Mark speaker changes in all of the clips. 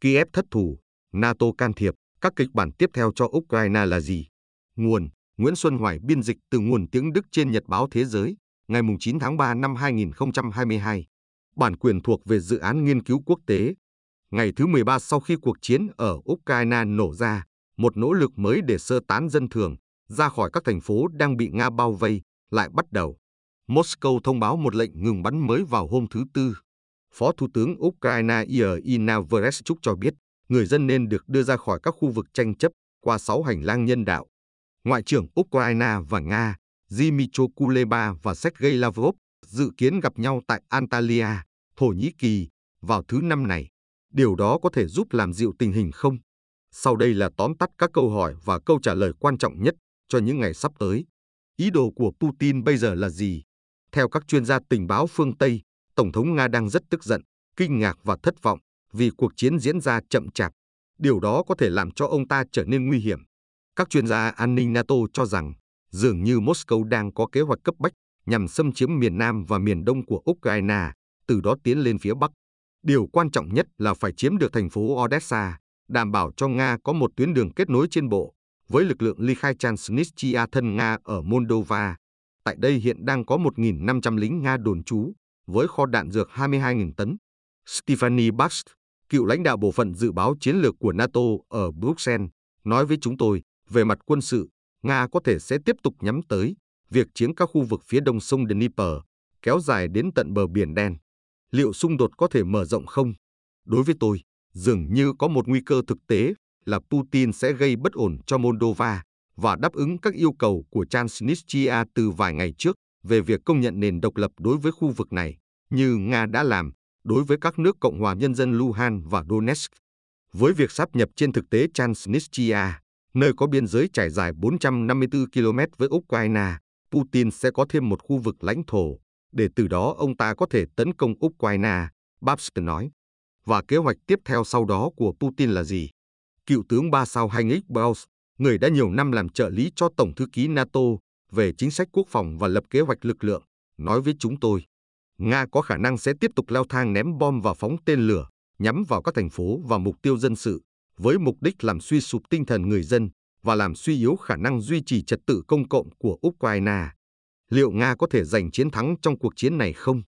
Speaker 1: Kiev thất thủ, NATO can thiệp, các kịch bản tiếp theo cho Ukraine là gì? Nguồn Nguyễn Xuân Hoài biên dịch từ nguồn tiếng Đức trên Nhật báo Thế giới, ngày 9 tháng 3 năm 2022. Bản quyền thuộc về dự án nghiên cứu quốc tế. Ngày thứ 13 sau khi cuộc chiến ở Ukraine nổ ra, một nỗ lực mới để sơ tán dân thường ra khỏi các thành phố đang bị Nga bao vây lại bắt đầu. Moscow thông báo một lệnh ngừng bắn mới vào hôm thứ Tư. Phó Thủ tướng Ukraine Irina Vereshchuk cho biết người dân nên được đưa ra khỏi các khu vực tranh chấp qua sáu hành lang nhân đạo. Ngoại trưởng Ukraine và Nga Dmytro Kuleba và Sergei Lavrov dự kiến gặp nhau tại Antalya, Thổ Nhĩ Kỳ vào thứ năm này. Điều đó có thể giúp làm dịu tình hình không? Sau đây là tóm tắt các câu hỏi và câu trả lời quan trọng nhất cho những ngày sắp tới. Ý đồ của Putin bây giờ là gì? Theo các chuyên gia tình báo phương Tây, Tổng thống Nga đang rất tức giận, kinh ngạc và thất vọng vì cuộc chiến diễn ra chậm chạp. Điều đó có thể làm cho ông ta trở nên nguy hiểm. Các chuyên gia an ninh NATO cho rằng dường như Moscow đang có kế hoạch cấp bách nhằm xâm chiếm miền Nam và miền Đông của Ukraine, từ đó tiến lên phía Bắc. Điều quan trọng nhất là phải chiếm được thành phố Odessa, đảm bảo cho Nga có một tuyến đường kết nối trên bộ với lực lượng ly khai Transnistria thân Nga ở Moldova. Tại đây hiện đang có 1.500 lính Nga đồn trú, với kho đạn dược 22.000 tấn. Stephanie Bast, cựu lãnh đạo bộ phận dự báo chiến lược của NATO ở Bruxelles, nói với chúng tôi, về mặt quân sự, Nga có thể sẽ tiếp tục nhắm tới việc chiếm các khu vực phía đông sông Dnieper, kéo dài đến tận bờ Biển Đen. Liệu xung đột có thể mở rộng không? Đối với tôi, dường như có một nguy cơ thực tế là Putin sẽ gây bất ổn cho Moldova và đáp ứng các yêu cầu của Transnistria từ vài ngày trước về việc công nhận nền độc lập đối với khu vực này, như Nga đã làm đối với các nước Cộng hòa Nhân dân Luhansk và Donetsk. Với việc sáp nhập trên thực tế Transnistria, nơi có biên giới trải dài 454 km với Ukraine, Putin sẽ có thêm một khu vực lãnh thổ, để từ đó ông ta có thể tấn công Ukraine, Babst nói. Và kế hoạch tiếp theo sau đó của Putin là gì? Cựu tướng ba sao Heinrich Baus, người đã nhiều năm làm trợ lý cho Tổng thư ký NATO về chính sách quốc phòng và lập kế hoạch lực lượng, nói với chúng tôi, Nga có khả năng sẽ tiếp tục leo thang ném bom và phóng tên lửa, nhắm vào các thành phố và mục tiêu dân sự, với mục đích làm suy sụp tinh thần người dân và làm suy yếu khả năng duy trì trật tự công cộng của Ukraine. Liệu Nga có thể giành chiến thắng trong cuộc chiến này không?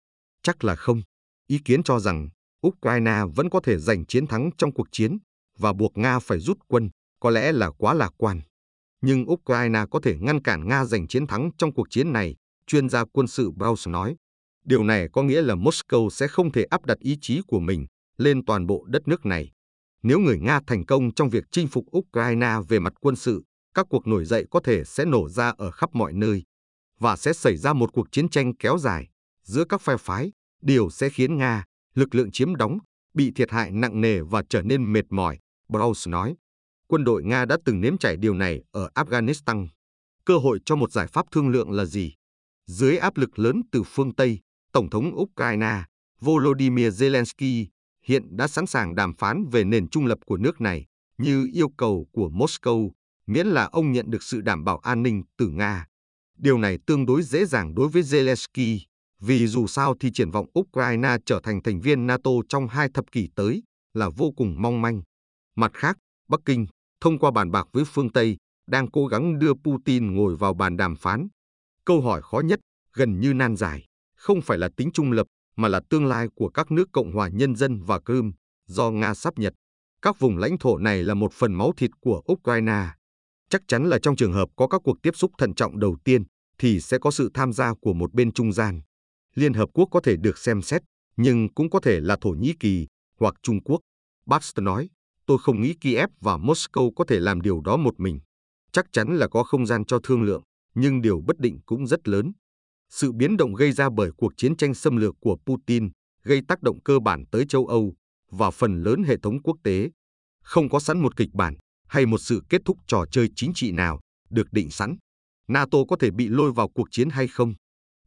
Speaker 1: Chắc là không. Ý kiến cho rằng Ukraine vẫn có thể giành chiến thắng trong cuộc chiến và buộc Nga phải rút quân, có lẽ là quá lạc quan. Nhưng Ukraine có thể ngăn cản Nga giành chiến thắng trong cuộc chiến này, chuyên gia quân sự Baus nói. Điều này có nghĩa là Moscow sẽ không thể áp đặt ý chí của mình lên toàn bộ đất nước này. Nếu người Nga thành công trong việc chinh phục Ukraine về mặt quân sự, các cuộc nổi dậy có thể sẽ nổ ra ở khắp mọi nơi và sẽ xảy ra một cuộc chiến tranh kéo dài giữa các phe phái, điều sẽ khiến Nga, lực lượng chiếm đóng, bị thiệt hại nặng nề và trở nên mệt mỏi, Braus nói. Quân đội Nga đã từng nếm trải điều này ở Afghanistan. Cơ hội cho một giải pháp thương lượng là gì? Dưới áp lực lớn từ phương Tây, Tổng thống Ukraine Volodymyr Zelensky hiện đã sẵn sàng đàm phán về nền trung lập của nước này như yêu cầu của Moscow, miễn là ông nhận được sự đảm bảo an ninh từ Nga. Điều này tương đối dễ dàng đối với Zelensky, vì dù sao thì triển vọng Ukraine trở thành thành viên NATO trong hai thập kỷ tới là vô cùng mong manh. Mặt khác, Bắc Kinh, thông qua bàn bạc với phương Tây, đang cố gắng đưa Putin ngồi vào bàn đàm phán. Câu hỏi khó nhất, gần như nan giải, không phải là tính trung lập, mà là tương lai của các nước Cộng hòa Nhân dân và Crimea do Nga sắp nhật. Các vùng lãnh thổ này là một phần máu thịt của Ukraine. Chắc chắn là trong trường hợp có các cuộc tiếp xúc thận trọng đầu tiên, thì sẽ có sự tham gia của một bên trung gian. Liên Hợp Quốc có thể được xem xét, nhưng cũng có thể là Thổ Nhĩ Kỳ hoặc Trung Quốc. Baxter nói, tôi không nghĩ Kiev và Moscow có thể làm điều đó một mình. Chắc chắn là có không gian cho thương lượng, nhưng điều bất định cũng rất lớn. Sự biến động gây ra bởi cuộc chiến tranh xâm lược của Putin gây tác động cơ bản tới châu Âu và phần lớn hệ thống quốc tế. Không có sẵn một kịch bản hay một sự kết thúc trò chơi chính trị nào được định sẵn. NATO có thể bị lôi vào cuộc chiến hay không?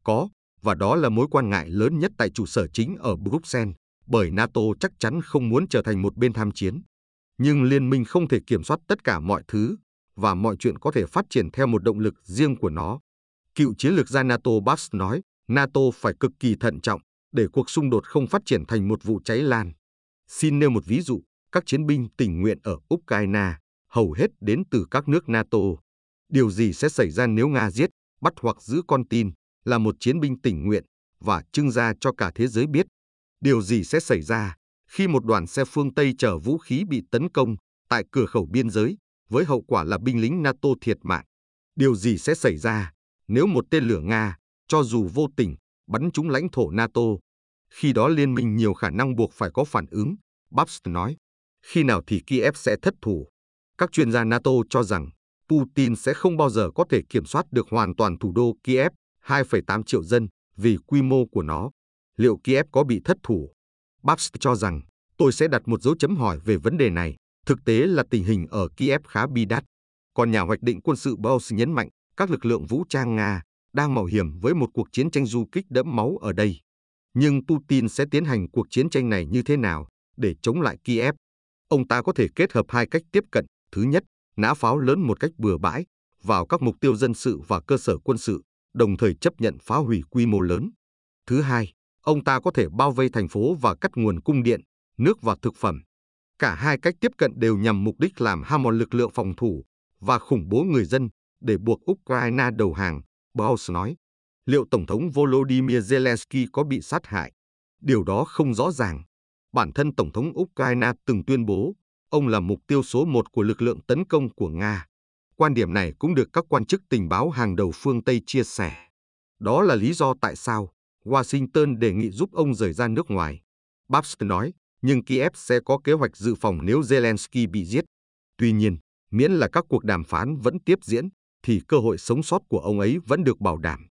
Speaker 1: Có, và đó là mối quan ngại lớn nhất tại trụ sở chính ở Bruxelles, bởi NATO chắc chắn không muốn trở thành một bên tham chiến. Nhưng liên minh không thể kiểm soát tất cả mọi thứ, và mọi chuyện có thể phát triển theo một động lực riêng của nó. Cựu chiến lược gia NATO Bass nói, NATO phải cực kỳ thận trọng để cuộc xung đột không phát triển thành một vụ cháy lan. Xin nêu một ví dụ, các chiến binh tình nguyện ở Ukraine hầu hết đến từ các nước NATO. Điều gì sẽ xảy ra nếu Nga giết, bắt hoặc giữ con tin là một chiến binh tình nguyện và trưng ra cho cả thế giới biết? Điều gì sẽ xảy ra khi một đoàn xe phương Tây chở vũ khí bị tấn công tại cửa khẩu biên giới với hậu quả là binh lính NATO thiệt mạng? Điều gì sẽ xảy ra nếu một tên lửa Nga, cho dù vô tình, bắn trúng lãnh thổ NATO? Khi đó liên minh nhiều khả năng buộc phải có phản ứng, Babst nói. Khi nào thì Kiev sẽ thất thủ? Các chuyên gia NATO cho rằng Putin sẽ không bao giờ có thể kiểm soát được hoàn toàn thủ đô Kiev, 2,8 triệu dân, vì quy mô của nó. Liệu Kiev có bị thất thủ? Babst cho rằng, tôi sẽ đặt một dấu chấm hỏi về vấn đề này. Thực tế là tình hình ở Kiev khá bi đát. Còn nhà hoạch định quân sự Bose nhấn mạnh các lực lượng vũ trang Nga đang mạo hiểm với một cuộc chiến tranh du kích đẫm máu ở đây. Nhưng Putin sẽ tiến hành cuộc chiến tranh này như thế nào để chống lại Kiev? Ông ta có thể kết hợp hai cách tiếp cận. Thứ nhất, nã pháo lớn một cách bừa bãi vào các mục tiêu dân sự và cơ sở quân sự, đồng thời chấp nhận phá hủy quy mô lớn. Thứ hai, ông ta có thể bao vây thành phố và cắt nguồn cung điện, nước và thực phẩm. Cả hai cách tiếp cận đều nhằm mục đích làm ham mòn lực lượng phòng thủ và khủng bố người dân để buộc Ukraine đầu hàng, Baus nói. Liệu Tổng thống Volodymyr Zelensky có bị sát hại? Điều đó không rõ ràng. Bản thân Tổng thống Ukraine từng tuyên bố ông là mục tiêu số một của lực lượng tấn công của Nga. Quan điểm này cũng được các quan chức tình báo hàng đầu phương Tây chia sẻ. Đó là lý do tại sao Washington đề nghị giúp ông rời ra nước ngoài. Babst nói, nhưng Kiev sẽ có kế hoạch dự phòng nếu Zelensky bị giết. Tuy nhiên, miễn là các cuộc đàm phán vẫn tiếp diễn, thì cơ hội sống sót của ông ấy vẫn được bảo đảm.